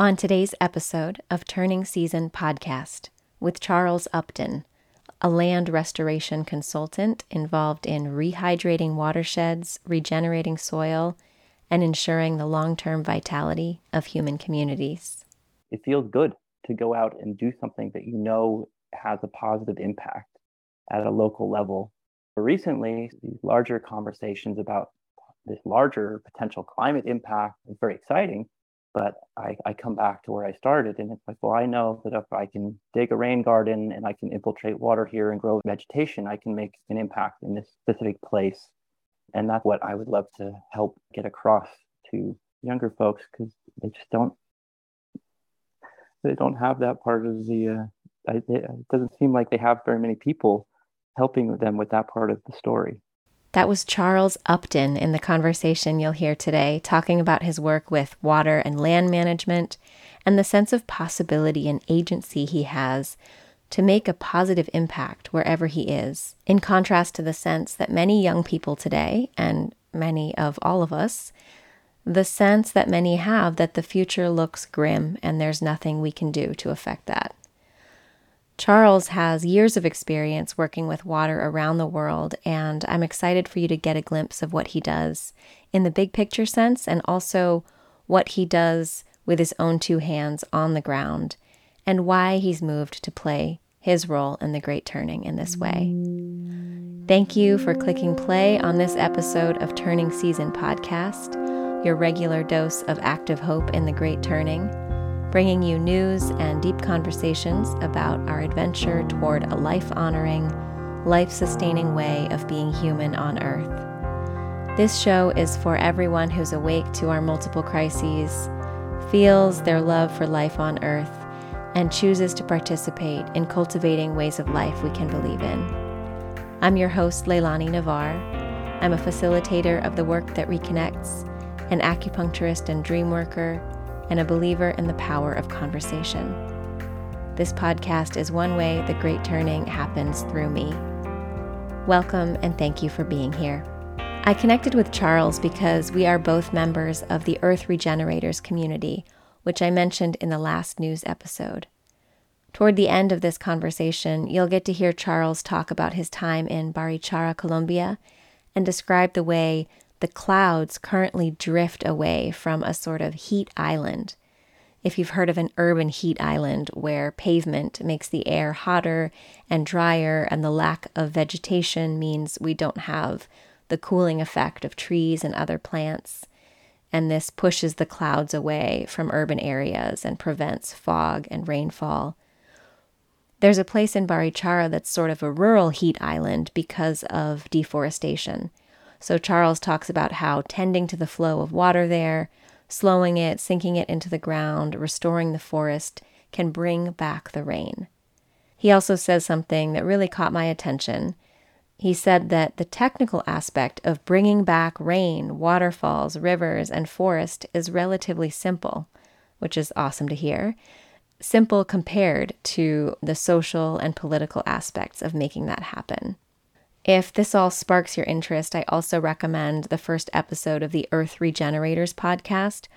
On today's episode of Turning Season podcast with Charles Upton, a land restoration consultant involved in rehydrating watersheds, regenerating soil, and ensuring the long term vitality of human communities. It feels good to go out and do something that you know has a positive impact at a local level. But recently, these larger conversations about this larger potential climate impact is very exciting. But I, I come back to where I started, and it's like, well, I know that if I can dig a rain garden and I can infiltrate water here and grow vegetation, I can make an impact in this specific place. And that's what I would love to help get across to younger folks because they just don't they don't have that part of the uh, it doesn't seem like they have very many people helping them with that part of the story that was Charles Upton in the conversation you'll hear today, talking about his work with water and land management and the sense of possibility and agency he has to make a positive impact wherever he is, in contrast to the sense that many young people today, and many of all of us, the sense that many have that the future looks grim and there's nothing we can do to affect that. Charles has years of experience working with water around the world, and I'm excited for you to get a glimpse of what he does in the big picture sense and also what he does with his own two hands on the ground and why he's moved to play his role in the Great Turning in this way. Thank you for clicking play on this episode of Turning Season Podcast, your regular dose of active hope in the Great Turning bringing you news and deep conversations about our adventure toward a life honoring, life sustaining way of being human on Earth. This show is for everyone who's awake to our multiple crises, feels their love for life on Earth, and chooses to participate in cultivating ways of life we can believe in. I'm your host, Leilani Navar. I'm a facilitator of the work that reconnects, an acupuncturist and dream worker and a believer in the power of conversation. This podcast is one way the great turning happens through me. Welcome and thank you for being here. I connected with Charles because we are both members of the Earth Regenerators community, which I mentioned in the last news episode. Toward the end of this conversation, you'll get to hear Charles talk about his time in Barichara, Colombia, and describe the way the clouds currently drift away from a sort of heat island. If you've heard of an urban heat island where pavement makes the air hotter and drier, and the lack of vegetation means we don't have the cooling effect of trees and other plants, and this pushes the clouds away from urban areas and prevents fog and rainfall. There's a place in Barichara that's sort of a rural heat island because of deforestation. So Charles talks about how tending to the flow of water there, slowing it, sinking it into the ground, restoring the forest can bring back the rain. He also says something that really caught my attention. He said that the technical aspect of bringing back rain, waterfalls, rivers, and forest is relatively simple, which is awesome to hear. Simple compared to the social and political aspects of making that happen. If this all sparks your interest, I also recommend the first episode of the Earth Regenerators podcast,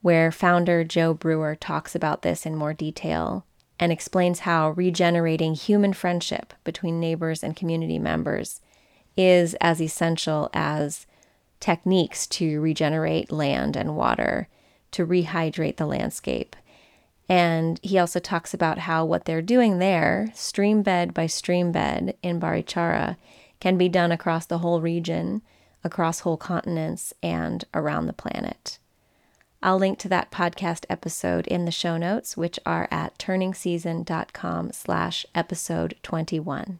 where founder Joe Brewer talks about this in more detail and explains how regenerating human friendship between neighbors and community members is as essential as techniques to regenerate land and water, to rehydrate the landscape. And he also talks about how what they're doing there, stream bed by stream bed in Barichara, can be done across the whole region, across whole continents, and around the planet. I'll link to that podcast episode in the show notes, which are at turningseason.com slash episode 21.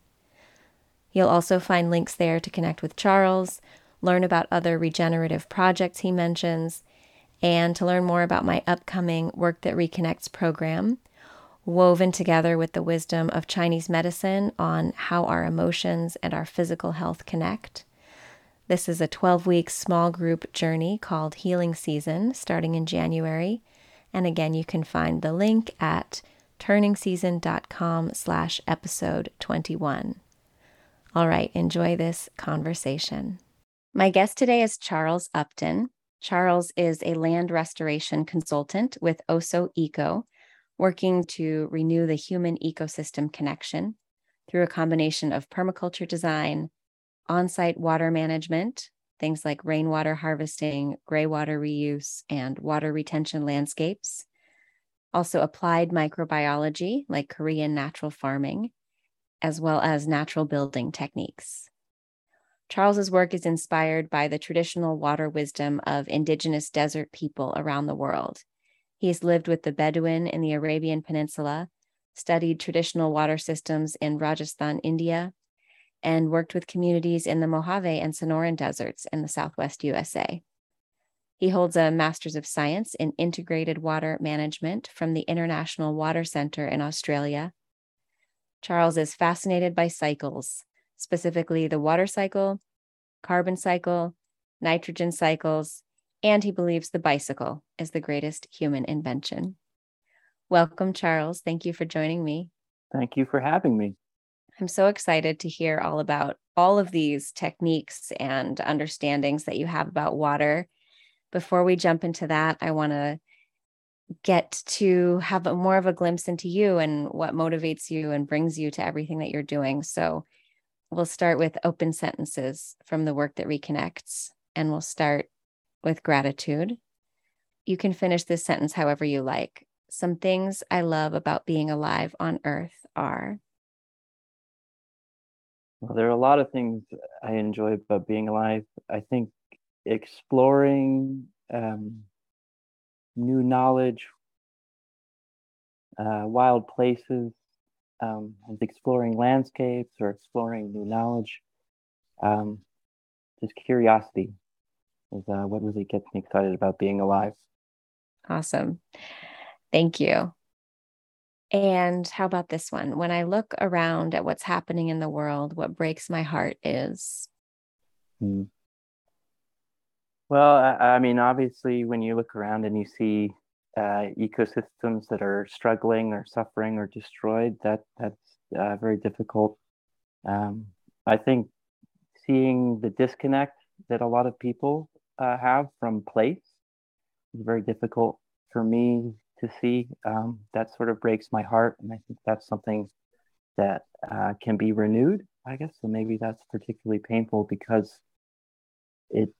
You'll also find links there to connect with Charles, learn about other regenerative projects he mentions, and to learn more about my upcoming Work That Reconnects program, woven together with the wisdom of Chinese medicine on how our emotions and our physical health connect. This is a 12 week small group journey called Healing Season starting in January. And again, you can find the link at turningseason.com slash episode 21. All right, enjoy this conversation. My guest today is Charles Upton. Charles is a land restoration consultant with Oso Eco, working to renew the human ecosystem connection through a combination of permaculture design, on site water management, things like rainwater harvesting, gray water reuse, and water retention landscapes. Also, applied microbiology, like Korean natural farming, as well as natural building techniques. Charles's work is inspired by the traditional water wisdom of indigenous desert people around the world. He has lived with the Bedouin in the Arabian Peninsula, studied traditional water systems in Rajasthan, India, and worked with communities in the Mojave and Sonoran deserts in the southwest USA. He holds a Master's of Science in Integrated Water Management from the International Water Centre in Australia. Charles is fascinated by cycles, specifically the water cycle, carbon cycle, nitrogen cycles, and he believes the bicycle is the greatest human invention. Welcome, Charles. Thank you for joining me. Thank you for having me. I'm so excited to hear all about all of these techniques and understandings that you have about water. Before we jump into that, I want to get to have a, more of a glimpse into you and what motivates you and brings you to everything that you're doing. So, we'll start with open sentences from the work that reconnects, and we'll start with gratitude. You can finish this sentence however you like. Some things I love about being alive on earth are. Well, there are a lot of things I enjoy about being alive. I think exploring um, new knowledge, uh, wild places, um, and exploring landscapes or exploring new knowledge. Um, just curiosity is uh, what really gets me excited about being alive. Awesome. Thank you. And how about this one? When I look around at what's happening in the world, what breaks my heart is. Hmm. Well, I, I, mean, obviously, when you look around and you see uh, ecosystems that are struggling or suffering or destroyed, that that's uh, very difficult. Um, I think seeing the disconnect that a lot of people uh, have from place It's very difficult for me to see. Um, that sort of breaks my heart, and I think that's something that uh, can be renewed. I guess so. Maybe that's particularly painful because it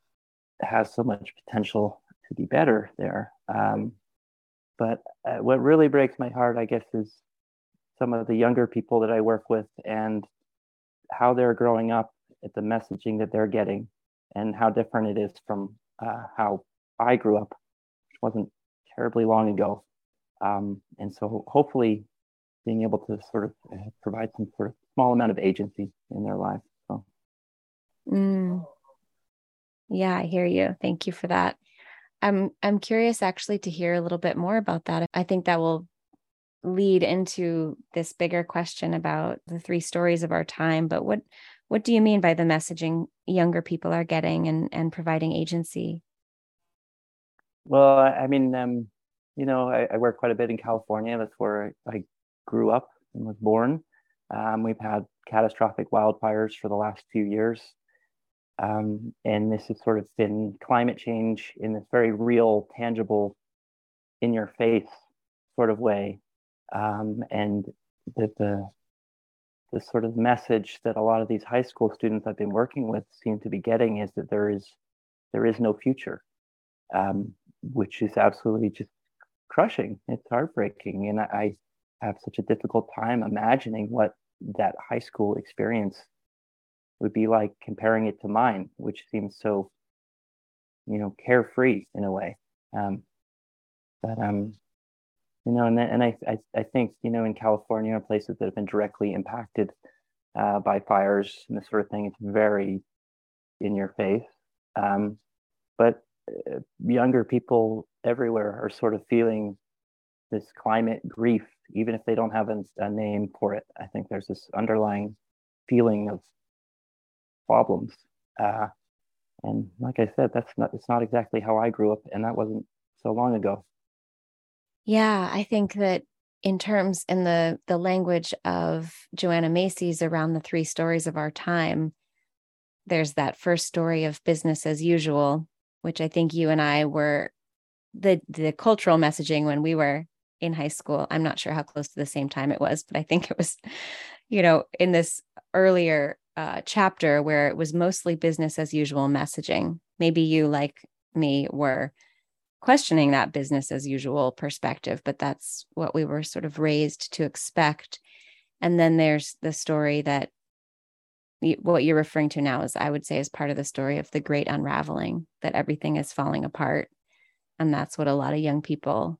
has so much potential to be better there. Um, but uh, what really breaks my heart, I guess, is some of the younger people that I work with and how they're growing up at the messaging that they're getting and how different it is from uh, how I grew up, which wasn't terribly long ago. Um, and so hopefully being able to sort of uh, provide some sort of small amount of agency in their lives. So. Mm. Yeah, I hear you. Thank you for that. I'm I'm curious actually to hear a little bit more about that. I think that will lead into this bigger question about the three stories of our time, but what what do you mean by the messaging younger people are getting and and providing agency? Well, I mean, um, you know, I, I, work quite a bit in California. That's where I grew up and was born. Um, we've had catastrophic wildfires for the last few years. Um, and this has sort of been climate change in this very real, tangible, in your face sort of way. Um, and the, the, the sort of message that a lot of these high school students I've been working with seem to be getting is that there is there is no future, um, which is absolutely just crushing. It's heartbreaking, and I, I have such a difficult time imagining what that high school experience would be like comparing it to mine, which seems so, you know, carefree in a way. Um, but um, you know, and then, and I, I I think you know in California, places that have been directly impacted uh, by fires and this sort of thing, it's very in your face. Um, but uh, younger people everywhere are sort of feeling this climate grief, even if they don't have a, a name for it. I think there's this underlying feeling of problems. Uh, and like I said, that's not it's not exactly how I grew up, and that wasn't so long ago. Yeah, I think that in terms in the the language of Joanna Macy's around the three stories of our time, there's that first story of business as usual, which I think you and I were the the cultural messaging when we were in high school. I'm not sure how close to the same time it was, but I think it was, you know, in this earlier uh, chapter where it was mostly business as usual messaging. Maybe you, like me, were questioning that business as usual perspective, but that's what we were sort of raised to expect. And then there's the story that what you're referring to now is, I would say, is part of the story of the great unraveling, that everything is falling apart. And that's what a lot of young people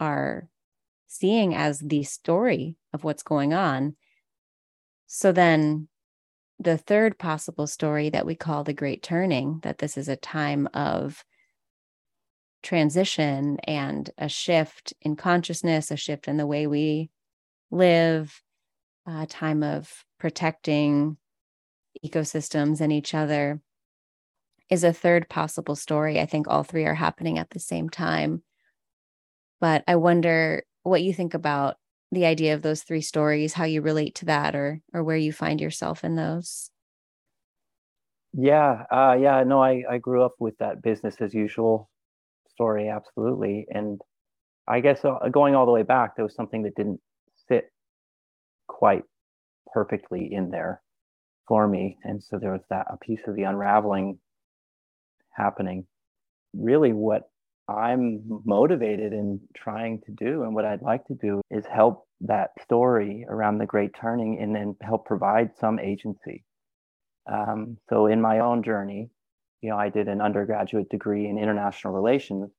are seeing as the story of what's going on. So then the third possible story that we call the great turning, that this is a time of transition and a shift in consciousness, a shift in the way we live, a time of protecting ecosystems and each other is a third possible story. I think all three are happening at the same time. But I wonder what you think about the idea of those three stories, how you relate to that or or where you find yourself in those. Yeah, uh, yeah, no, I, I grew up with that business as usual story, absolutely. And I guess uh, going all the way back, there was something that didn't fit quite perfectly in there for me. And so there was that a piece of the unraveling happening. Really, what I'm motivated in trying to do and what I'd like to do is help that story around the great turning and then help provide some agency. Um, so in my own journey, you know, I did an undergraduate degree in international relations,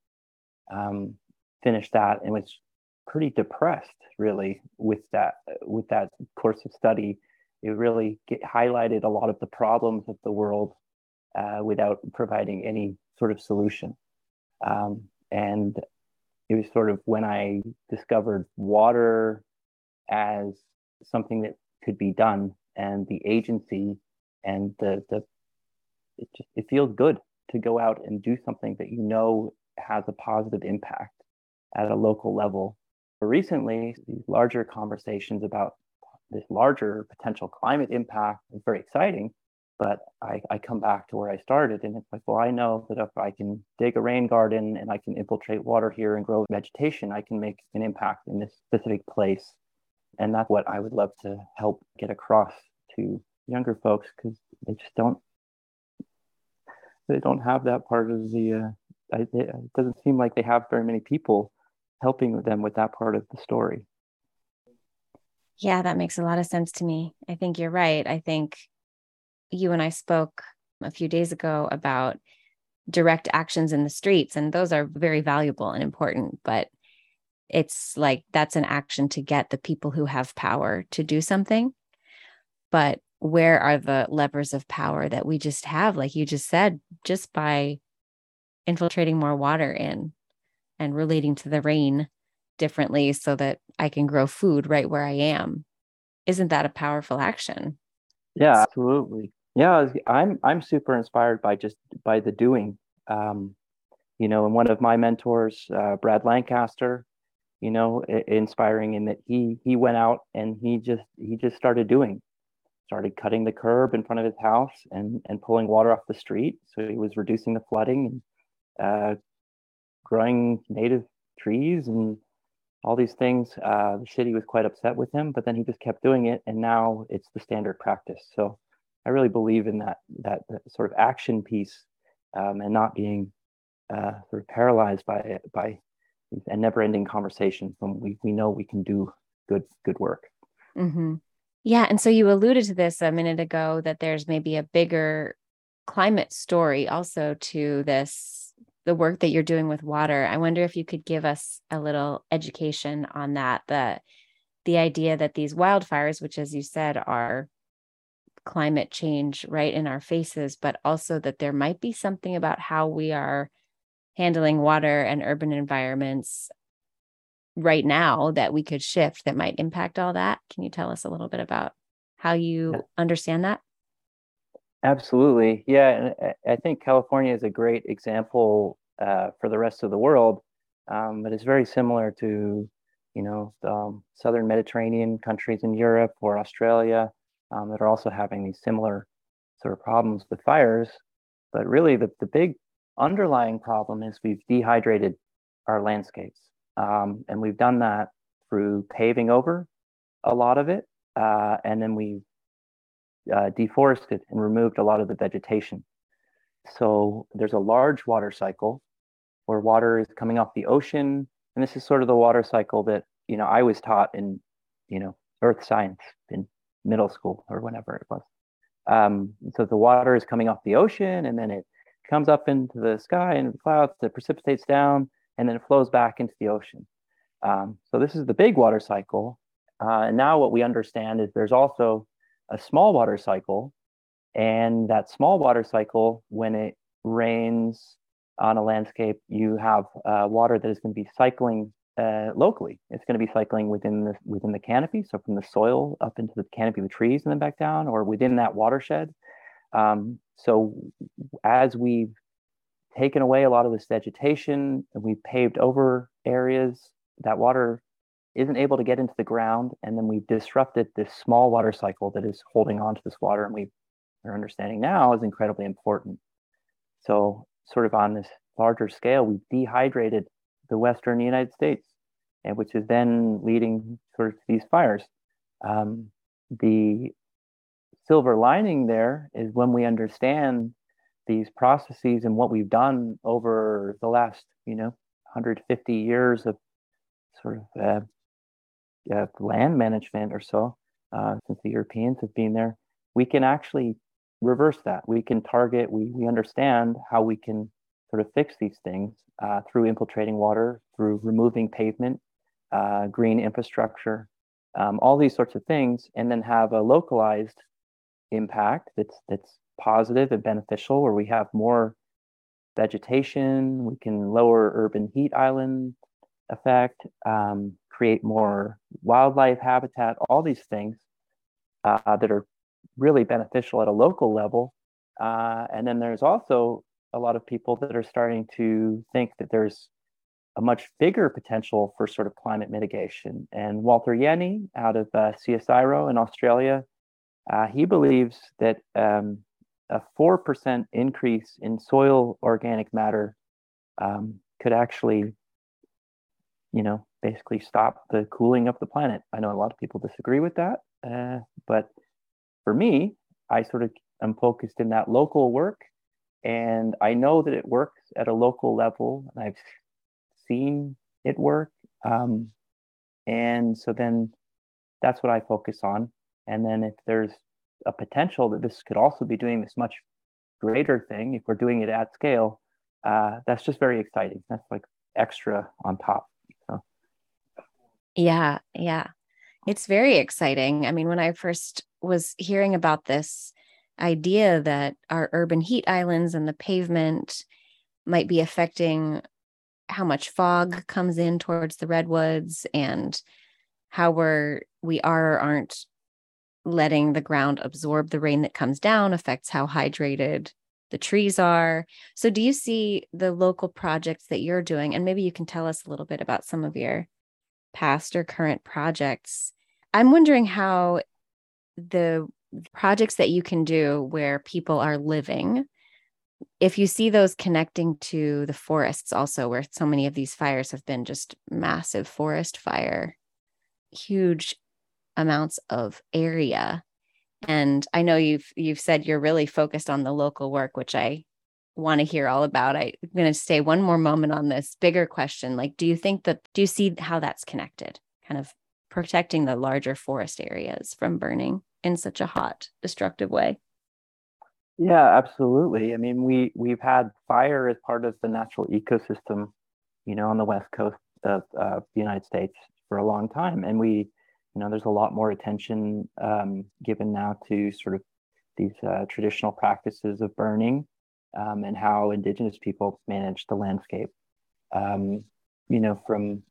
um, finished that and was pretty depressed really with that with that course of study. It really get, highlighted a lot of the problems of the world uh, without providing any sort of solution. Um, and it was sort of when I discovered water as something that could be done and the agency and the, the it just it feels good to go out and do something that you know has a positive impact at a local level. But recently, these larger conversations about this larger potential climate impact is very exciting. But I, I come back to where I started, and it's like, well, I know that if I can dig a rain garden and I can infiltrate water here and grow vegetation, I can make an impact in this specific place. And that's what I would love to help get across to younger folks because they just don't they don't have that part of the uh, it doesn't seem like they have very many people helping them with that part of the story yeah that makes a lot of sense to me i think you're right i think you and I spoke a few days ago about direct actions in the streets, and those are very valuable and important. But it's like that's an action to get the people who have power to do something. But where are the levers of power that we just have, like you just said, just by infiltrating more water in and relating to the rain differently so that I can grow food right where I am? Isn't that a powerful action? Yeah, absolutely. Yeah, I'm I'm super inspired by just by the doing. Um, you know, and one of my mentors, uh, Brad Lancaster, you know, inspiring in that he he went out and he just he just started doing, started cutting the curb in front of his house and and pulling water off the street. So he was reducing the flooding, and uh, growing native trees and all these things. Uh, the city was quite upset with him, but then he just kept doing it, and now it's the standard practice. So I really believe in that that, that sort of action piece um, and not being uh, sort of paralyzed by by a never-ending conversation when we we know we can do good good work. Mm-hmm. Yeah, and so you alluded to this a minute ago that there's maybe a bigger climate story also to this the work that you're doing with water. I wonder if you could give us a little education on that the the idea that these wildfires which as you said are climate change right in our faces, but also that there might be something about how we are handling water and urban environments right now that we could shift that might impact all that. Can you tell us a little bit about how you yeah. understand that? Absolutely. Yeah. And I think California is a great example uh, for the rest of the world, um, but it's very similar to, you know, um, southern Mediterranean countries in Europe or Australia um, that are also having these similar sort of problems with fires. But really, the, the big underlying problem is we've dehydrated our landscapes. Um, and we've done that through paving over a lot of it. Uh, and then we uh, deforested and removed a lot of the vegetation. So there's a large water cycle where water is coming off the ocean. And this is sort of the water cycle that, you know, I was taught in, you know, earth science in middle school or whenever it was. Um, so the water is coming off the ocean and then it comes up into the sky and the clouds, it precipitates down, and then flows back into the ocean. Um, so this is the big water cycle. Uh, and now what we understand is there's also a small water cycle. And that small water cycle, when it rains on a landscape, you have uh, water that is going to be cycling uh, locally. It's going to be cycling within the within the canopy, so from the soil up into the canopy of the trees and then back down, or within that watershed. Um, so as we've taken away a lot of this vegetation and we've paved over areas, that water isn't able to get into the ground, and then we've disrupted this small water cycle that is holding on to this water, and we are understanding now is incredibly important. So, sort of on this larger scale, we've dehydrated the western United States, and which is then leading sort of to these fires. Um, the silver lining there is when we understand these processes and what we've done over the last, you know, 150 years of sort of uh, uh, land management or so, uh, since the Europeans have been there, we can actually reverse that. We can target, we, we understand how we can sort of fix these things uh, through infiltrating water, through removing pavement, uh, green infrastructure, um, all these sorts of things, and then have a localized impact that's that's positive and beneficial where we have more vegetation we can lower urban heat island effect um, create more wildlife habitat all these things uh, that are really beneficial at a local level. Uh, and then there's also a lot of people that are starting to think that there's a much bigger potential for sort of climate mitigation. And Walter Jehne out of uh, CSIRO in australia uh, he believes that um, a 4% increase in soil organic matter um, could actually, you know, basically stop the cooling of the planet. I know a lot of people disagree with that, uh, but for me, I sort of am focused in that local work, and I know that it works at a local level, and I've seen it work. Um, and so then that's what I focus on. And then if there's a potential that this could also be doing this much greater thing, if we're doing it at scale, uh, that's just very exciting. That's like extra on top. So. Yeah, yeah. It's very exciting. I mean, when I first was hearing about this idea that our urban heat islands and the pavement might be affecting how much fog comes in towards the redwoods and how we're we are or aren't letting the ground absorb the rain that comes down affects how hydrated the trees are. So, do you see the local projects that you're doing? And maybe you can tell us a little bit about some of your past or current projects. I'm wondering how the projects that you can do where people are living, if you see those connecting to the forests also, where so many of these fires have been just massive forest fire, huge amounts of area. And i know you've you've said you're really focused on the local work which i want to hear all about. I'm going to stay one more moment on this bigger question. Like do you think that do you see how that's connected kind of protecting the larger forest areas from burning in such a hot destructive way? Yeah absolutely. I mean we we've had fire as part of the natural ecosystem you know on the west coast of uh, the united states for a long time. And we you know, there's a lot more attention um, given now to sort of these uh, traditional practices of burning um, and how indigenous people manage the landscape. Um, you know, from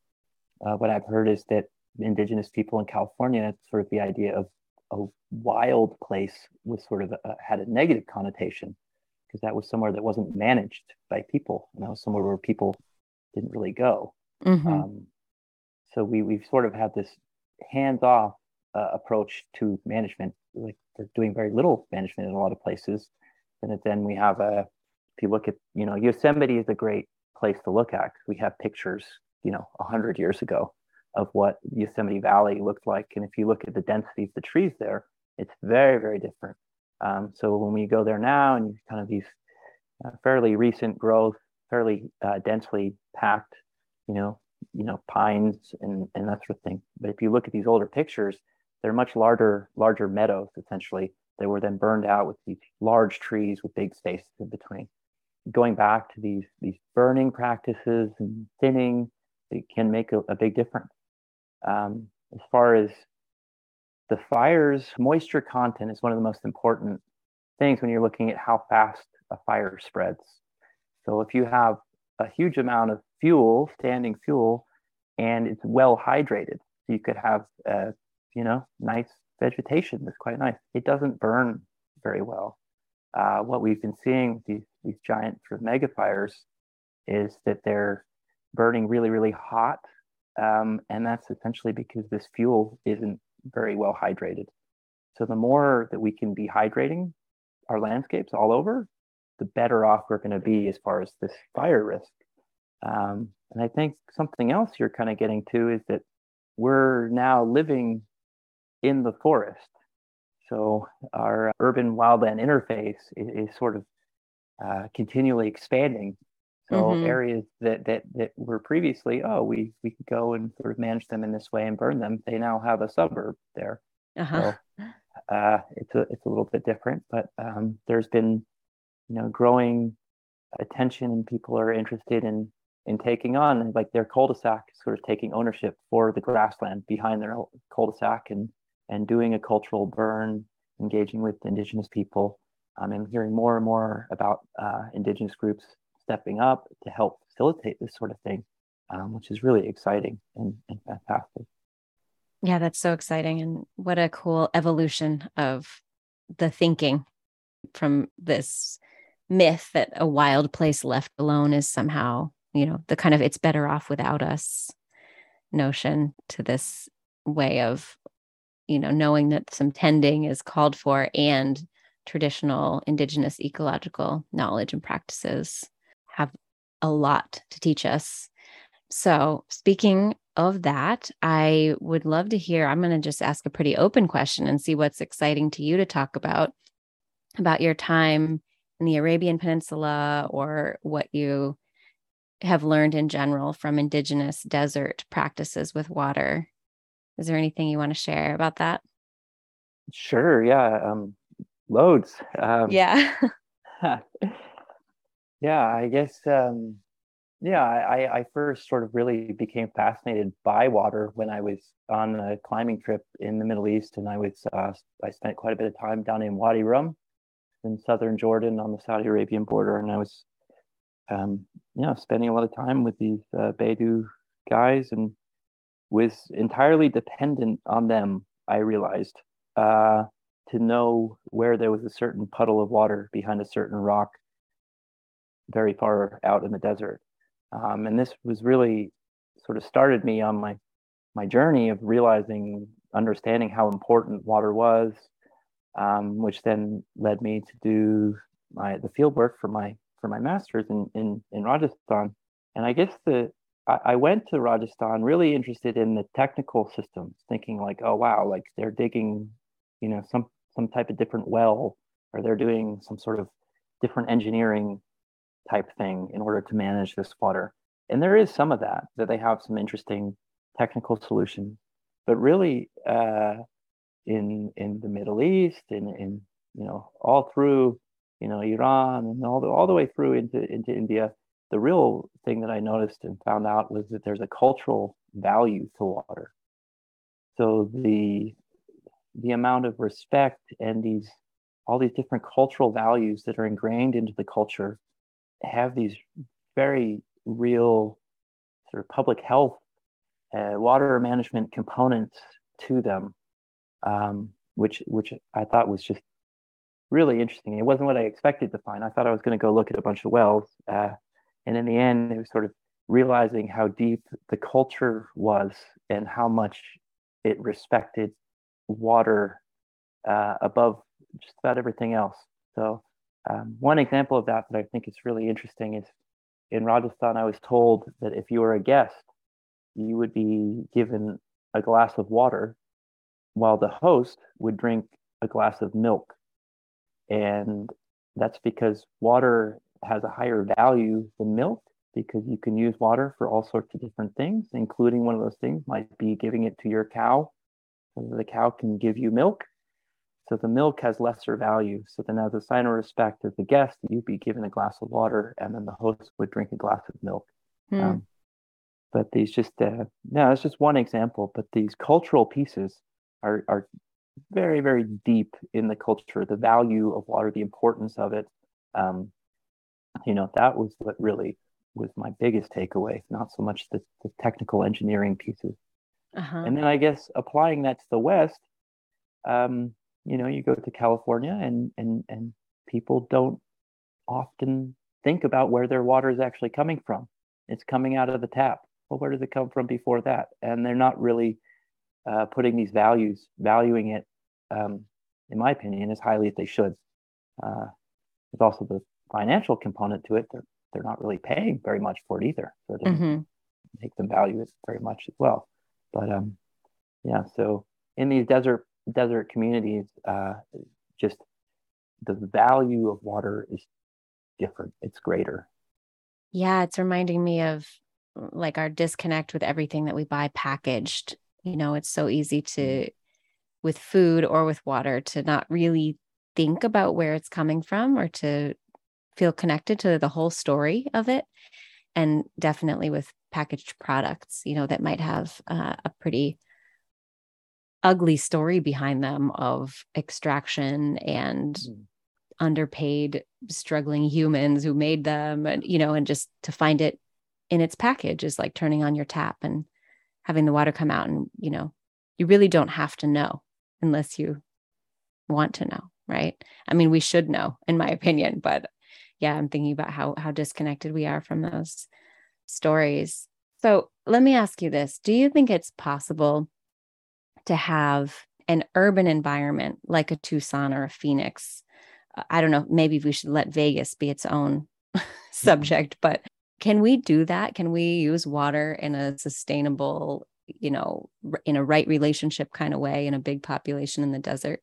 uh, what I've heard is that indigenous people in California, sort of the idea of a wild place was sort of a, had a negative connotation because that was somewhere that wasn't managed by people. And that was somewhere where people didn't really go. Mm-hmm. Um, so we we've sort of had this hands-off uh, approach to management. Like they're doing very little management in a lot of places, and then we have a if you look at, you know, Yosemite is a great place to look at we have pictures, you know, 100 years ago of what Yosemite Valley looked like. And if you look at the density of the trees there, it's very, very different. Um, so when we go there now and kind of these uh, fairly recent growth, fairly uh, densely packed, you know, you know, pines and, and that sort of thing. But if you look at these older pictures, they're much larger, larger meadows essentially. They were then burned out with these large trees with big spaces in between. Going back to these these burning practices and thinning, it can make a, a big difference. Um, as far as the fire's moisture content is one of the most important things when you're looking at how fast a fire spreads. So if you have a huge amount of fuel, standing fuel, and it's well hydrated, So you could have, uh, you know, nice vegetation that's quite nice. It doesn't burn very well. Uh, what we've been seeing these, these giant sort of mega fires is that they're burning really, really hot. Um, and that's essentially because this fuel isn't very well hydrated. So the more that we can be hydrating our landscapes all over, the better off we're going to be as far as this fire risk. Um, and I think something else you're kind of getting to is that we're now living in the forest. So our urban wildland interface is, is sort of uh, continually expanding. So mm-hmm. areas that, that that were previously, oh, we we could go and sort of manage them in this way and burn them. They now have a suburb there. Uh-huh. So uh, it's a it's a little bit different, but um, there's been you know growing attention and people are interested in in taking on like their cul-de-sac sort of taking ownership for the grassland behind their cul-de-sac and and doing a cultural burn engaging with indigenous people. Um, and hearing more and more about uh, indigenous groups stepping up to help facilitate this sort of thing um, which is really exciting and, and fantastic. Yeah that's so exciting and what a cool evolution of the thinking from this myth that a wild place left alone is somehow, you know, the kind of it's better off without us notion to this way of, you know, knowing that some tending is called for and traditional indigenous ecological knowledge and practices have a lot to teach us. So, speaking of that, I would love to hear. I'm going to just ask a pretty open question and see what's exciting to you to talk about about your time in the Arabian Peninsula or what you have learned in general from indigenous desert practices with water. Is there anything you want to share about that? Sure. Yeah. Um, loads. Um, yeah. yeah. I guess. Um, yeah. I, I first sort of really became fascinated by water when I was on a climbing trip in the Middle East, and I was uh, I spent quite a bit of time down in Wadi Rum, in southern Jordan on the Saudi Arabian border, and I was, um, you know, spending a lot of time with these uh, Bedu guys, and was entirely dependent on them. I realized uh, to know where there was a certain puddle of water behind a certain rock, very far out in the desert, um, and this was really sort of started me on my my journey of realizing, understanding how important water was, um, which then led me to do my the field work for my for my master's in in, in Rajasthan. And I guess the I, I went to Rajasthan really interested in the technical systems, thinking like, oh wow, like they're digging, you know, some some type of different well, or they're doing some sort of different engineering type thing in order to manage this water. And there is some of that that they have some interesting technical solutions, but really. Uh, in in the Middle East, and in you know all through you know Iran and all the all the way through into into India. The real thing that I noticed and found out was that there's a cultural value to water. So the the amount of respect and these all these different cultural values that are ingrained into the culture have these very real sort of public health uh, water management components to them um, which which I thought was just really interesting. It wasn't what I expected to find. I thought I was going to go look at a bunch of wells, uh, and in the end, it was sort of realizing how deep the culture was and how much it respected water uh, above just about everything else. So Um, one example of that that I think is really interesting is in Rajasthan, I was told that if you were a guest, you would be given a glass of water while the host would drink a glass of milk. And that's because water has a higher value than milk because you can use water for all sorts of different things, including one of those things might be giving it to your cow so the cow can give you milk. So the milk has lesser value. So then, as a sign of respect as the guest, you'd be given a glass of water, and then the host would drink a glass of milk. Hmm. Um, but these just, uh, no, it's just one example. But these cultural pieces are are very, very deep in the culture. The value of water, the importance of it. Um, you know, that was what really was my biggest takeaway. Not so much the, the technical engineering pieces. Uh-huh. And then I guess applying that to the West, um, you know, you go to California and and and people don't often think about where their water is actually coming from. It's coming out of the tap. Well, where does it come from before that? And they're not really uh, putting these values, valuing it, um, in my opinion, as highly as they should. Uh, there's also the financial component to it. They're they're not really paying very much for it either, so it doesn't mm-hmm. make them value it very much as well. But um, yeah, so in these desert desert communities, uh, just the value of water is different. It's greater. Yeah, it's reminding me of like our disconnect with everything that we buy packaged. You know, it's so easy to, mm. with food or with water, to not really think about where it's coming from or to feel connected to the whole story of it. And definitely with packaged products, you know, that might have uh, a pretty ugly story behind them of extraction and mm. underpaid struggling humans who made them and you know and just to find it in its package is like turning on your tap and having the water come out and you know you really don't have to know unless you want to know right? I mean we should know in my opinion but yeah i'm thinking about how how disconnected we are from those stories. So let me ask you this. Do you think it's possible to have an urban environment like a tucson or a phoenix? Uh, i don't know maybe we should let vegas be its own subject but can we do that can we use water in a sustainable you know in a right relationship kind of way in a big population in the desert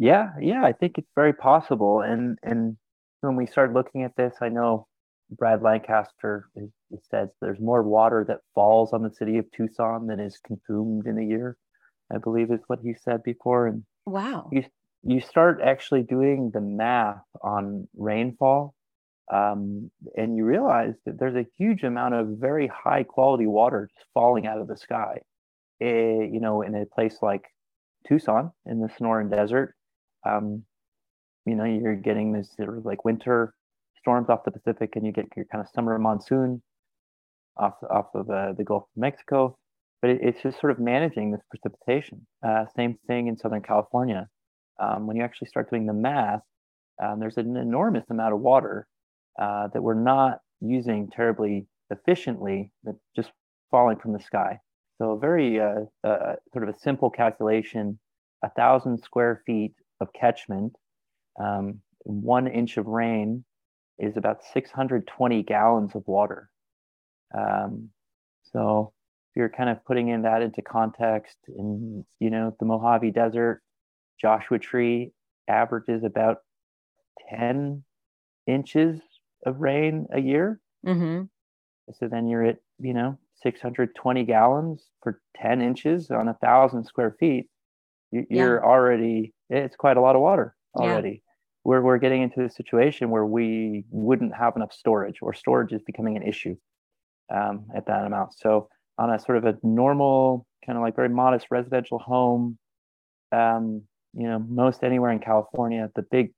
yeah, yeah, I think it's very possible. And and when we started looking at this, I know Brad Lancaster says there's more water that falls on the city of Tucson than is consumed in a year. I believe is what he said before. And wow, you you start actually doing the math on rainfall, um, and you realize that there's a huge amount of very high quality water just falling out of the sky. It, eh, you know, in a place like Tucson in the Sonoran Desert, um, you know, you're getting this sort of like winter storms off the Pacific, and you get your kind of summer monsoon off off of uh, the Gulf of Mexico. But it, it's just sort of managing this precipitation. Uh, same thing in Southern California. Um, when you actually start doing the math, um, there's an enormous amount of water uh, that we're not using terribly efficiently, that just falling from the sky. So a very uh, uh, sort of a simple calculation: a thousand square feet of catchment, um, one inch of rain is about 620 gallons of water. Um, so if you're kind of putting in that into context, in you know the Mojave Desert, Joshua Tree averages about 10 inches of rain a year. Mm-hmm. So then you're at you know 620 gallons for 10 inches on a thousand square feet. You, are already it's quite a lot of water already. Yeah. We're, we're getting into a situation where we wouldn't have enough storage or storage is becoming an issue um, at that amount. So on a sort of a normal, kind of like very modest residential home, um, you know, most anywhere in California, the big,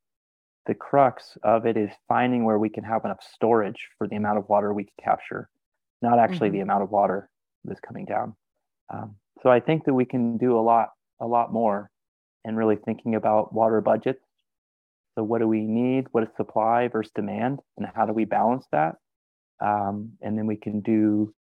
the crux of it is finding where we can have enough storage for the amount of water we can capture, not actually mm-hmm. the amount of water that's coming down. Um, so I think that we can do a lot, a lot more and really thinking about water budgets. So, what do we need? What is supply versus demand? And how do we balance that? Um, and then we can do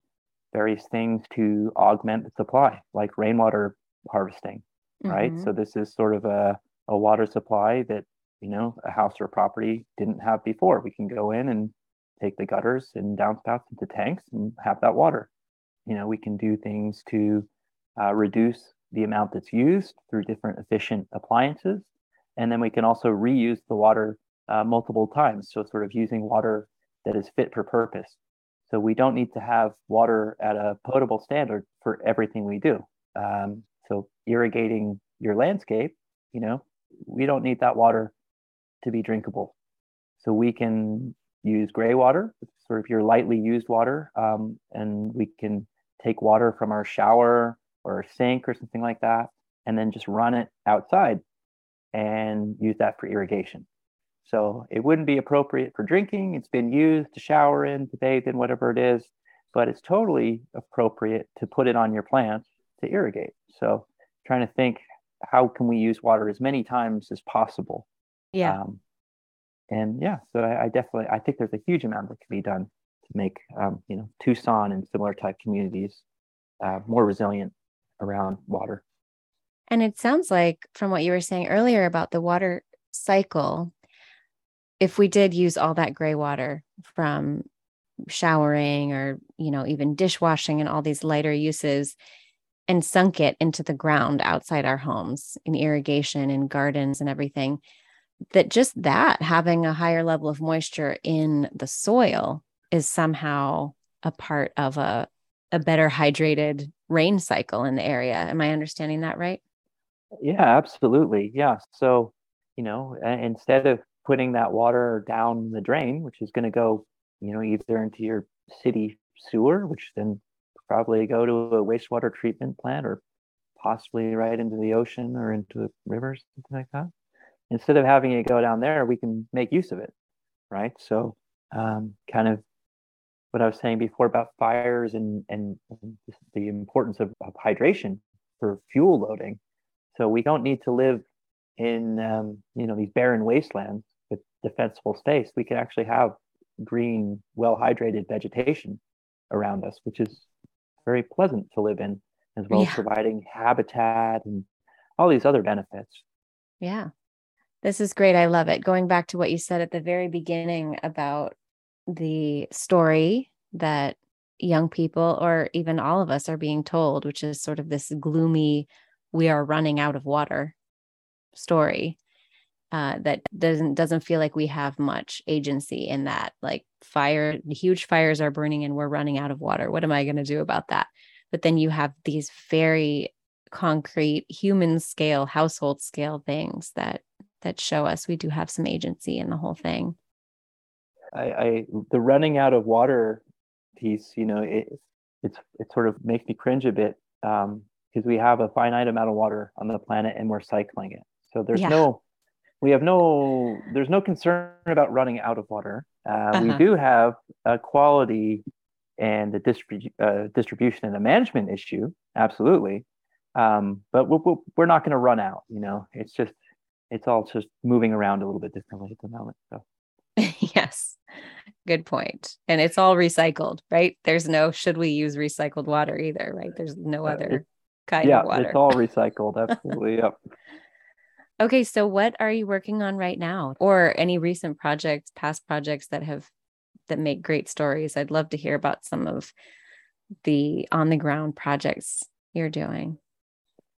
various things to augment the supply, like rainwater harvesting, right? Mm-hmm. So, this is sort of a, a water supply that you know a house or a property didn't have before. We can go in and take the gutters and downspouts into tanks and have that water. You know, we can do things to uh, reduce the amount that's used through different efficient appliances. And then we can also reuse the water uh, multiple times. So, sort of using water that is fit for purpose. So, we don't need to have water at a potable standard for everything we do. Um, so, irrigating your landscape, you know, we don't need that water to be drinkable. So, we can use gray water, sort of your lightly used water, um, and we can take water from our shower or sink or something like that, and then just run it outside and use that for irrigation. So it wouldn't be appropriate for drinking. It's been used to shower in, to bathe in, whatever it is, but it's totally appropriate to put it on your plants to irrigate. So trying to think how can we use water as many times as possible. Yeah. Um, and yeah, so I, I, definitely I think there's a huge amount that can be done to make um, you know Tucson and similar type communities uh, more resilient around water. And it sounds like from what you were saying earlier about the water cycle, if we did use all that gray water from showering or, you know, even dishwashing and all these lighter uses and sunk it into the ground outside our homes in irrigation and gardens and everything, that just that having a higher level of moisture in the soil is somehow a part of a, a better hydrated rain cycle in the area. Am I understanding that right? Yeah, absolutely. Yeah. So, you know, instead of putting that water down the drain, which is going to go, you know, either into your city sewer, which then probably go to a wastewater treatment plant or possibly right into the ocean or into the rivers, something like that. Instead of having it go down there, we can make use of it, right? So, um, kind of what I was saying before about fires and and the importance of, of hydration for fuel loading. So we don't need to live in um, you know these barren wastelands with defensible space. We can actually have green, well hydrated vegetation around us, which is very pleasant to live in, as well yeah. as providing habitat and all these other benefits. Yeah. This is great. I love it. Going back to what you said at the very beginning about the story that young people or even all of us are being told, which is sort of this gloomy, we are running out of water story. Uh, that doesn't doesn't feel like we have much agency in that. Like fire, huge fires are burning and we're running out of water. What am I going to do about that? But then you have these very concrete human scale, household scale things that that show us we do have some agency in the whole thing. I, I the running out of water piece, you know, it it's it sort of makes me cringe a bit because um, we have a finite amount of water on the planet and we're cycling it. So there's yeah. no we have no there's no concern about running out of water. Uh, uh-huh. We do have a quality and the distribu- uh, distribution and the management issue, absolutely. Um, but we're, we're not going to run out. You know, it's just it's all just moving around a little bit differently at the moment. So yes, good point. And it's all recycled, right? There's no should we use recycled water either, right? There's no other kind yeah, of water. it's all recycled. Absolutely. yep. Okay, so what are you working on right now, or any recent projects, past projects that have that make great stories? I'd love to hear about some of the on the ground projects you're doing.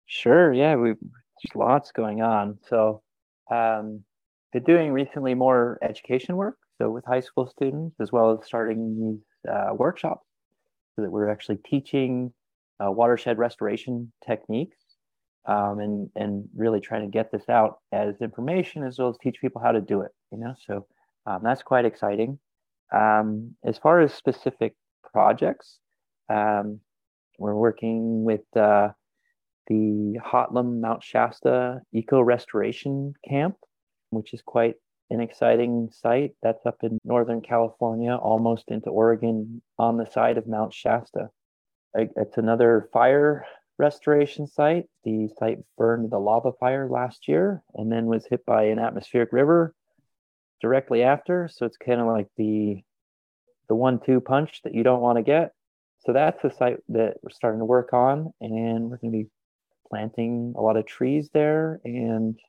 Sure. Yeah, we've just lots going on. So um, been doing recently more education work, so with high school students, as well as starting these uh, workshops, so that we're actually teaching uh, watershed restoration techniques, um, and and really trying to get this out as information, as well as teach people how to do it. You know, so um, that's quite exciting. Um, as far as specific projects, um, we're working with uh, the Hotlum Mount Shasta Eco Restoration Camp which is quite an exciting site. That's up in Northern California, almost into Oregon on the side of Mount Shasta. It's another fire restoration site. The site burned the lava fire last year and then was hit by an atmospheric river directly after. So it's kind of like the the one-two punch that you don't want to get. So that's the site that we're starting to work on, and we're going to be planting a lot of trees there and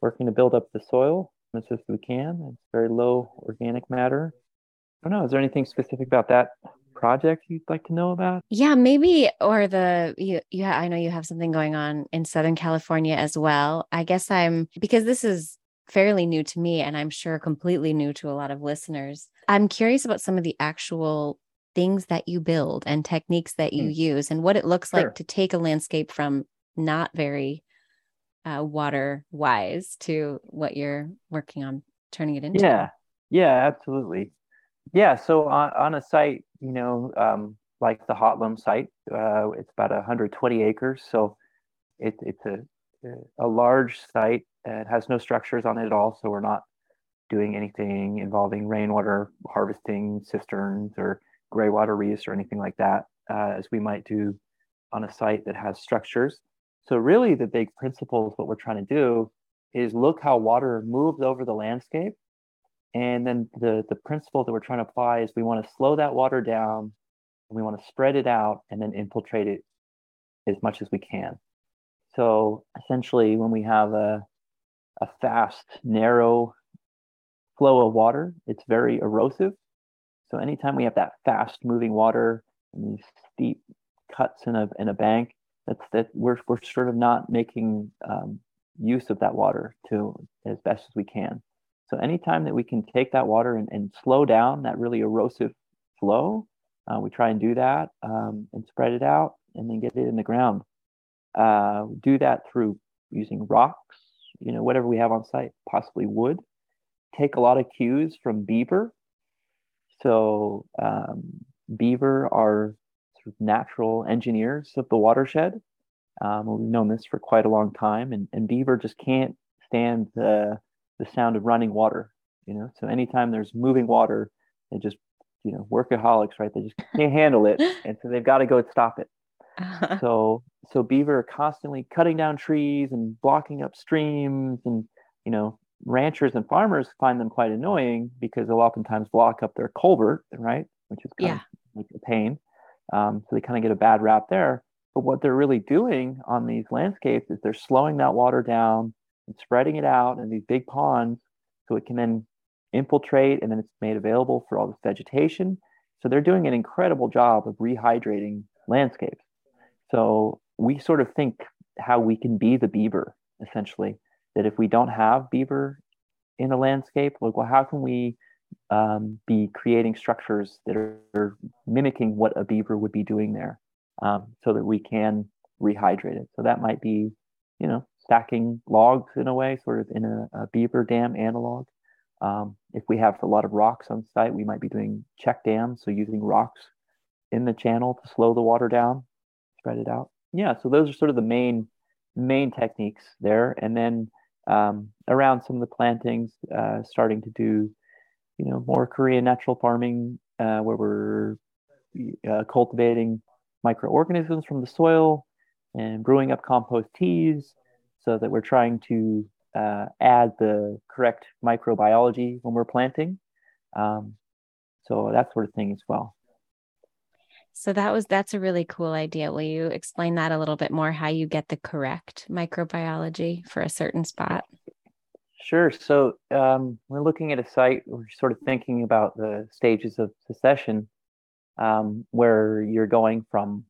working to build up the soil as best we can. It's very low organic matter. I don't know. Is there anything specific about that project you'd like to know about? Yeah, maybe or the you yeah, I know you have something going on in Southern California as well. I guess I'm because this is fairly new to me and I'm sure completely new to a lot of listeners. I'm curious about some of the actual things that you build and techniques that you mm. use and what it looks sure. like to take a landscape from not very uh, water wise to what you're working on turning it into. Yeah, yeah, absolutely. Yeah, so on, on a site, you know, um, like the Hotlum site, uh, it's about 120 acres. So it, it's a, a large site. It has no structures on it at all. So we're not doing anything involving rainwater harvesting cisterns or gray water reefs or anything like that, uh, as we might do on a site that has structures. So really the big principles, what we're trying to do is look how water moves over the landscape and then the, the principle that we're trying to apply is we want to slow that water down and we want to spread it out and then infiltrate it as much as we can. So essentially, when we have a, a fast, narrow flow of water, it's very erosive. So anytime we have that fast moving water and these steep cuts in a, in a bank, that's that we're, we're sort of not making um, use of that water to as best as we can. So anytime that we can take that water and, and slow down that really erosive flow, uh, we try and do that um, and spread it out and then get it in the ground. Uh, do that through using rocks, you know, whatever we have on site, possibly wood. Take a lot of cues from beaver. So um, beaver are sort of natural engineers of the watershed. Um, we've known this for quite a long time, and, and beaver just can't stand the the sound of running water. You know, so anytime there's moving water, they just you know workaholics, right? They just can't handle it, and so they've got to go and stop it. Uh-huh. So so beaver are constantly cutting down trees and blocking up streams, and you know ranchers and farmers find them quite annoying because they'll oftentimes block up their culvert, right? Which is kind yeah. of like a pain. Um, so they kind of get a bad rap there. But what they're really doing on these landscapes is they're slowing that water down and spreading it out in these big ponds so it can then infiltrate and then it's made available for all this vegetation. So they're doing an incredible job of rehydrating landscapes. So we sort of think how we can be the beaver, essentially, that if we don't have beaver in a landscape, like, well, how can we um, be creating structures that are, are, mimicking what a beaver would be doing there um, so that we can rehydrate it? So that might be, you know, stacking logs in a way, sort of in a, a beaver dam analog. Um, if we have a lot of rocks on site, we might be doing check dams, so using rocks in the channel to slow the water down, spread it out. Yeah, so those are sort of the main main techniques there, and then um, around some of the plantings, uh, starting to do, you know, more Korean natural farming uh, where we're uh, cultivating microorganisms from the soil and brewing up compost teas so that we're trying to uh, add the correct microbiology when we're planting. Um, so that sort of thing as well. So that was that's a really cool idea. Will you explain that a little bit more? How you get the correct microbiology for a certain spot? Sure. So um, we're looking at a site. We're sort of thinking about the stages of succession, um, where you're going from,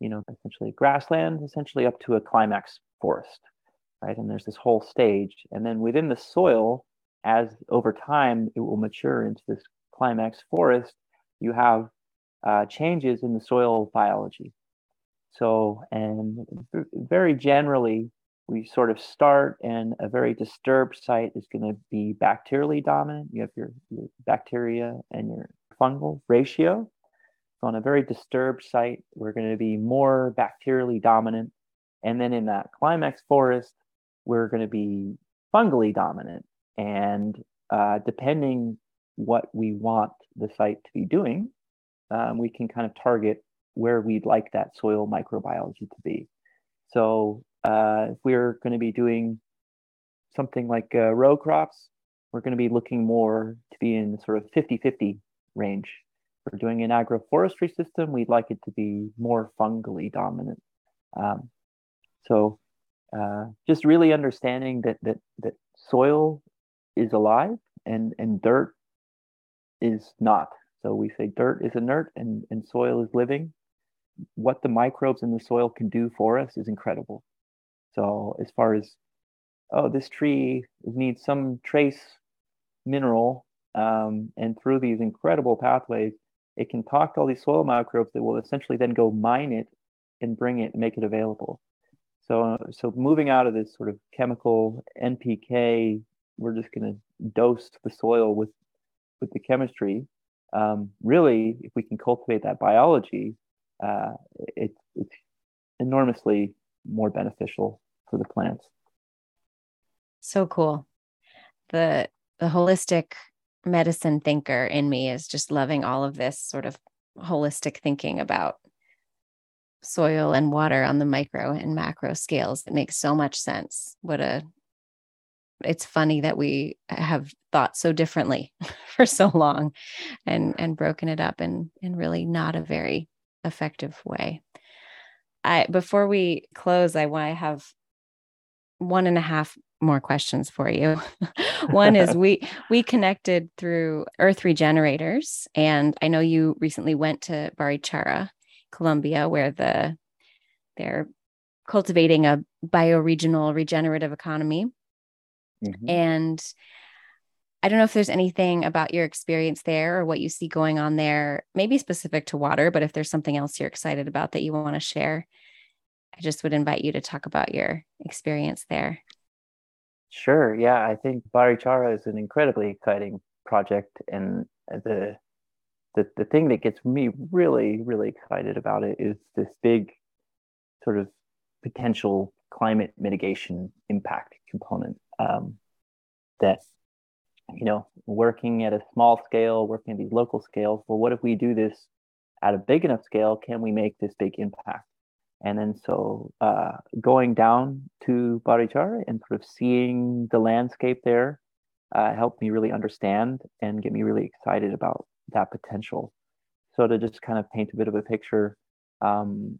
you know, essentially grassland, essentially up to a climax forest right? And there's this whole stage. And then within the soil, as over time it will mature into this climax forest, you have uh, changes in the soil biology. So, and very generally, we sort of start and a very disturbed site is going to be bacterially dominant. You have your, your bacteria and your fungal ratio. So on a very disturbed site, we're going to be more bacterially dominant. And then in that climax forest, we're going to be fungally dominant. And uh, depending what we want the site to be doing, um, we can kind of target where we'd like that soil microbiology to be. So uh, if we're going to be doing something like uh, row crops, we're going to be looking more to be in sort of 50 50 range. If we're doing an agroforestry system, we'd like it to be more fungally dominant. Um, so uh, just really understanding that that that soil is alive and and dirt is not. So we say dirt is inert and, and soil is living. What the microbes in the soil can do for us is incredible. So as far as oh, this tree needs some trace mineral, um, and through these incredible pathways, it can talk to all these soil microbes that will essentially then go mine it and bring it and make it available. So, so moving out of this sort of chemical NPK, we're just going to dose the soil with with the chemistry. Um, really, if we can cultivate that biology, uh, it, it's enormously more beneficial for the plants. So cool. The the holistic medicine thinker in me is just loving all of this sort of holistic thinking about soil and water on the micro and macro scales. It makes so much sense. What a it's funny that we have thought so differently for so long and and broken it up in in really not a very effective way. I before we close, I want to have one and a half more questions for you. One is we we connected through Earth Regenerators, and I know you recently went to Barichara, Colombia, where the they're cultivating a bioregional regenerative economy. Mm-hmm. And I don't know if there's anything about your experience there or what you see going on there, maybe specific to water, but if there's something else you're excited about that you want to share, I just would invite you to talk about your experience there. Sure. Yeah, I think Barichara is an incredibly exciting project, and the the the thing that gets me really really excited about it is this big sort of potential climate mitigation impact component um, that you know working at a small scale working at these local scales well what if we do this at a big enough scale can we make this big impact and then so uh, going down to Barichara and sort of seeing the landscape there uh, helped me really understand and get me really excited about that potential. So to just kind of paint a bit of a picture, um,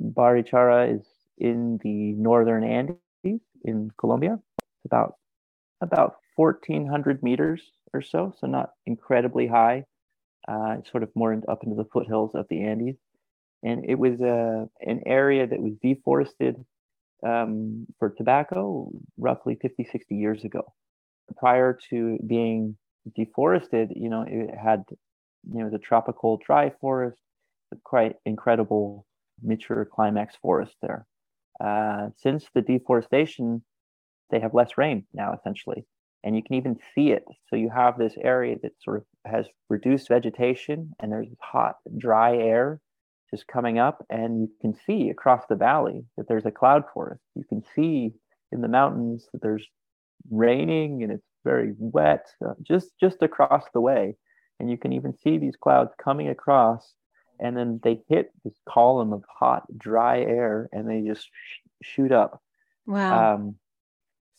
Barichara is in the northern Andes in Colombia. It's about about 1,400 meters or so, so not incredibly high. Uh, sort of more in, up into the foothills of the Andes. And it was uh, an area that was deforested um, for tobacco roughly 50 60 years ago. Prior to being deforested you know it had you know the tropical dry forest quite incredible mature climax forest there. Uh, since the deforestation they have less rain now essentially and you can even see it. So you have this area that sort of has reduced vegetation and there's hot dry air just coming up and you can see across the valley that there's a cloud forest. You can see in the mountains that there's raining and it's very wet uh, just just across the way. And you can even see these clouds coming across and then they hit this column of hot dry air and they just sh- shoot up. Wow. Um,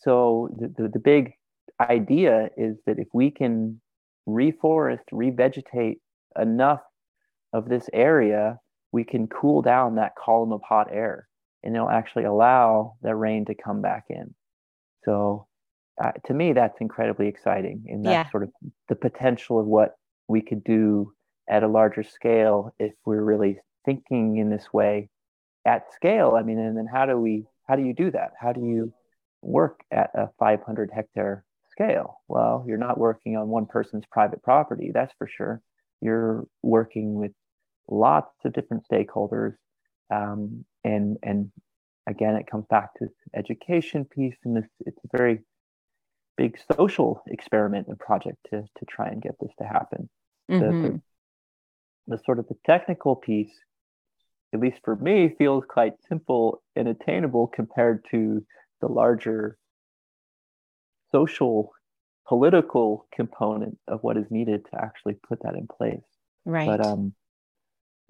so the, the, the big idea is that if we can reforest revegetate enough of this area we can cool down that column of hot air and it'll actually allow the rain to come back in. So uh, to me, that's incredibly exciting. And that's yeah. sort of the potential of what we could do at a larger scale if we're really thinking in this way at scale. I mean, and then how do we, how do you do that? How do you work at a 500 hectare scale? Well, you're not working on one person's private property, that's for sure. You're working with lots of different stakeholders. Um, and, and again, it comes back to education piece and this, it's a very big social experiment and project to, to try and get this to happen. Mm-hmm. The, the, the sort of the technical piece, at least for me, feels quite simple and attainable compared to the larger social political component of what is needed to actually put that in place. Right. But um,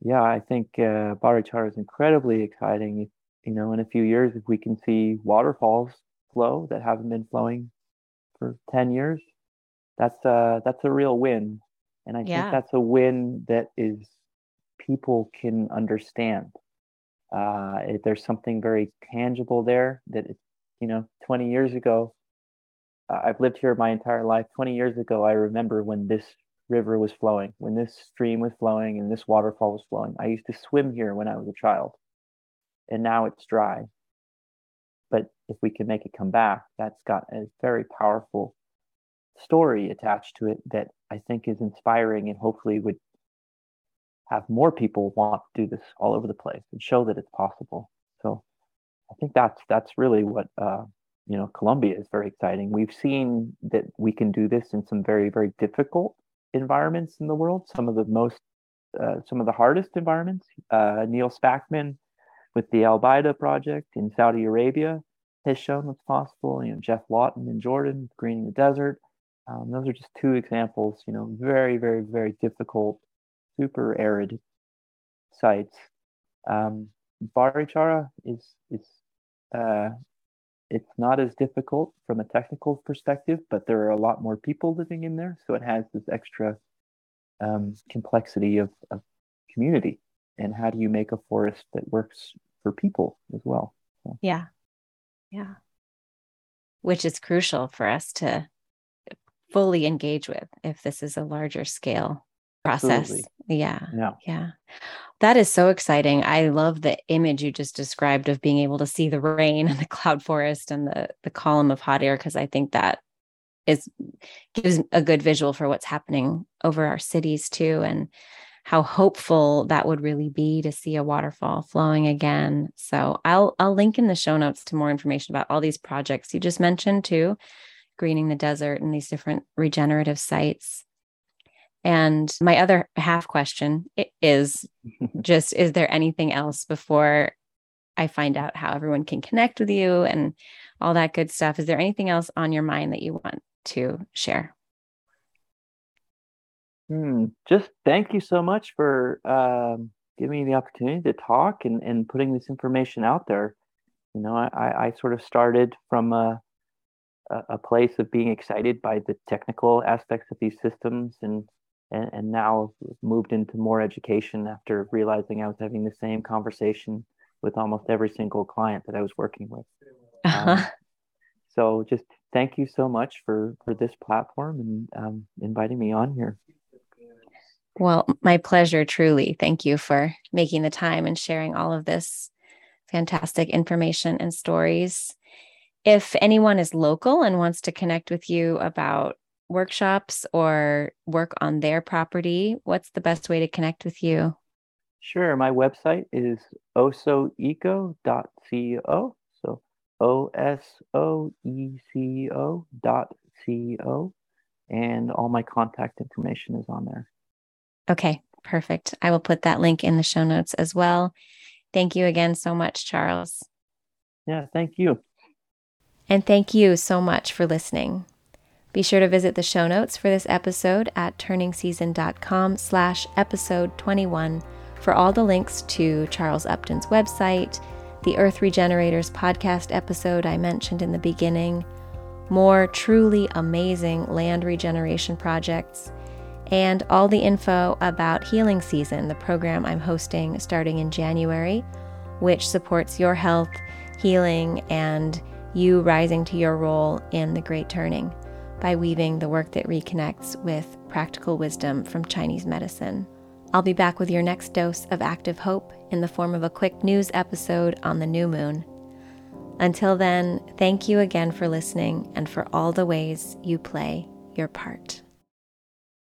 yeah, I think uh, Barichara is incredibly exciting. You know, in a few years, if we can see waterfalls flow that haven't been flowing for 10 years, that's uh, that's a real win. And I yeah. think that's a win that is people can understand. Uh, if there's something very tangible there that, you know, 20 years ago, uh, I've lived here my entire life. 20 years ago, I remember when this river was flowing, when this stream was flowing and this waterfall was flowing. I used to swim here when I was a child, and now it's dry. But if we can make it come back, that's got a very powerful story attached to it that I think is inspiring and hopefully would have more people want to do this all over the place and show that it's possible. So I think that's that's really what uh, you know Colombia is very exciting. We've seen that we can do this in some very very difficult environments in the world. Some of the most uh, some of the hardest environments. Uh, Neil Spackman with the Al Baydha project in Saudi Arabia has shown what's possible. You know Geoff Lawton in Jordan, greening the desert. Um, those are just two examples. You know, very very very difficult, super arid sites. Um, Barichara is is uh, it's not as difficult from a technical perspective, but there are a lot more people living in there, so it has this extra um, complexity of, of community. And how do you make a forest that works for people as well? So. Yeah, yeah, which is crucial for us to fully engage with if this is a larger scale process. Absolutely. Yeah. Yeah. Yeah. That is so exciting. I love the image you just described of being able to see the rain and the cloud forest and the the column of hot air because I think that is gives a good visual for what's happening over our cities too and how hopeful that would really be to see a waterfall flowing again. So I'll I'll link in the show notes to more information about all these projects you just mentioned too, greening the desert and these different regenerative sites. And my other half question is just is there anything else before I find out how everyone can connect with you and all that good stuff? Is there anything else on your mind that you want to share? Hmm. Just thank you so much for um, giving me the opportunity to talk and, and putting this information out there. You know, I, I sort of started from a, a place of being excited by the technical aspects of these systems and and, and now moved into more education after realizing I was having the same conversation with almost every single client that I was working with. Uh-huh. Um, so just thank you so much for for this platform and um, inviting me on here. Well, my pleasure, truly. Thank you for making the time and sharing all of this fantastic information and stories. If anyone is local and wants to connect with you about workshops or work on their property, what's the best way to connect with you? Sure. My website is osoeco.co. So O S O E C O dot C O. And all my contact information is on there. Okay, perfect. I will put that link in the show notes as well. Thank you again so much, Charles. Yeah, thank you. And thank you so much for listening. Be sure to visit the show notes for this episode at turningseason.com slash episode 21 for all the links to Charles Upton's website, the Earth Regenerators podcast episode I mentioned in the beginning, more truly amazing land regeneration projects, and all the info about Healing Season, the program I'm hosting starting in January, which supports your health, healing, and you rising to your role in the Great Turning by weaving the work that reconnects with practical wisdom from Chinese medicine. I'll be back with your next dose of active hope in the form of a quick news episode on the new moon. Until then, thank you again for listening and for all the ways you play your part.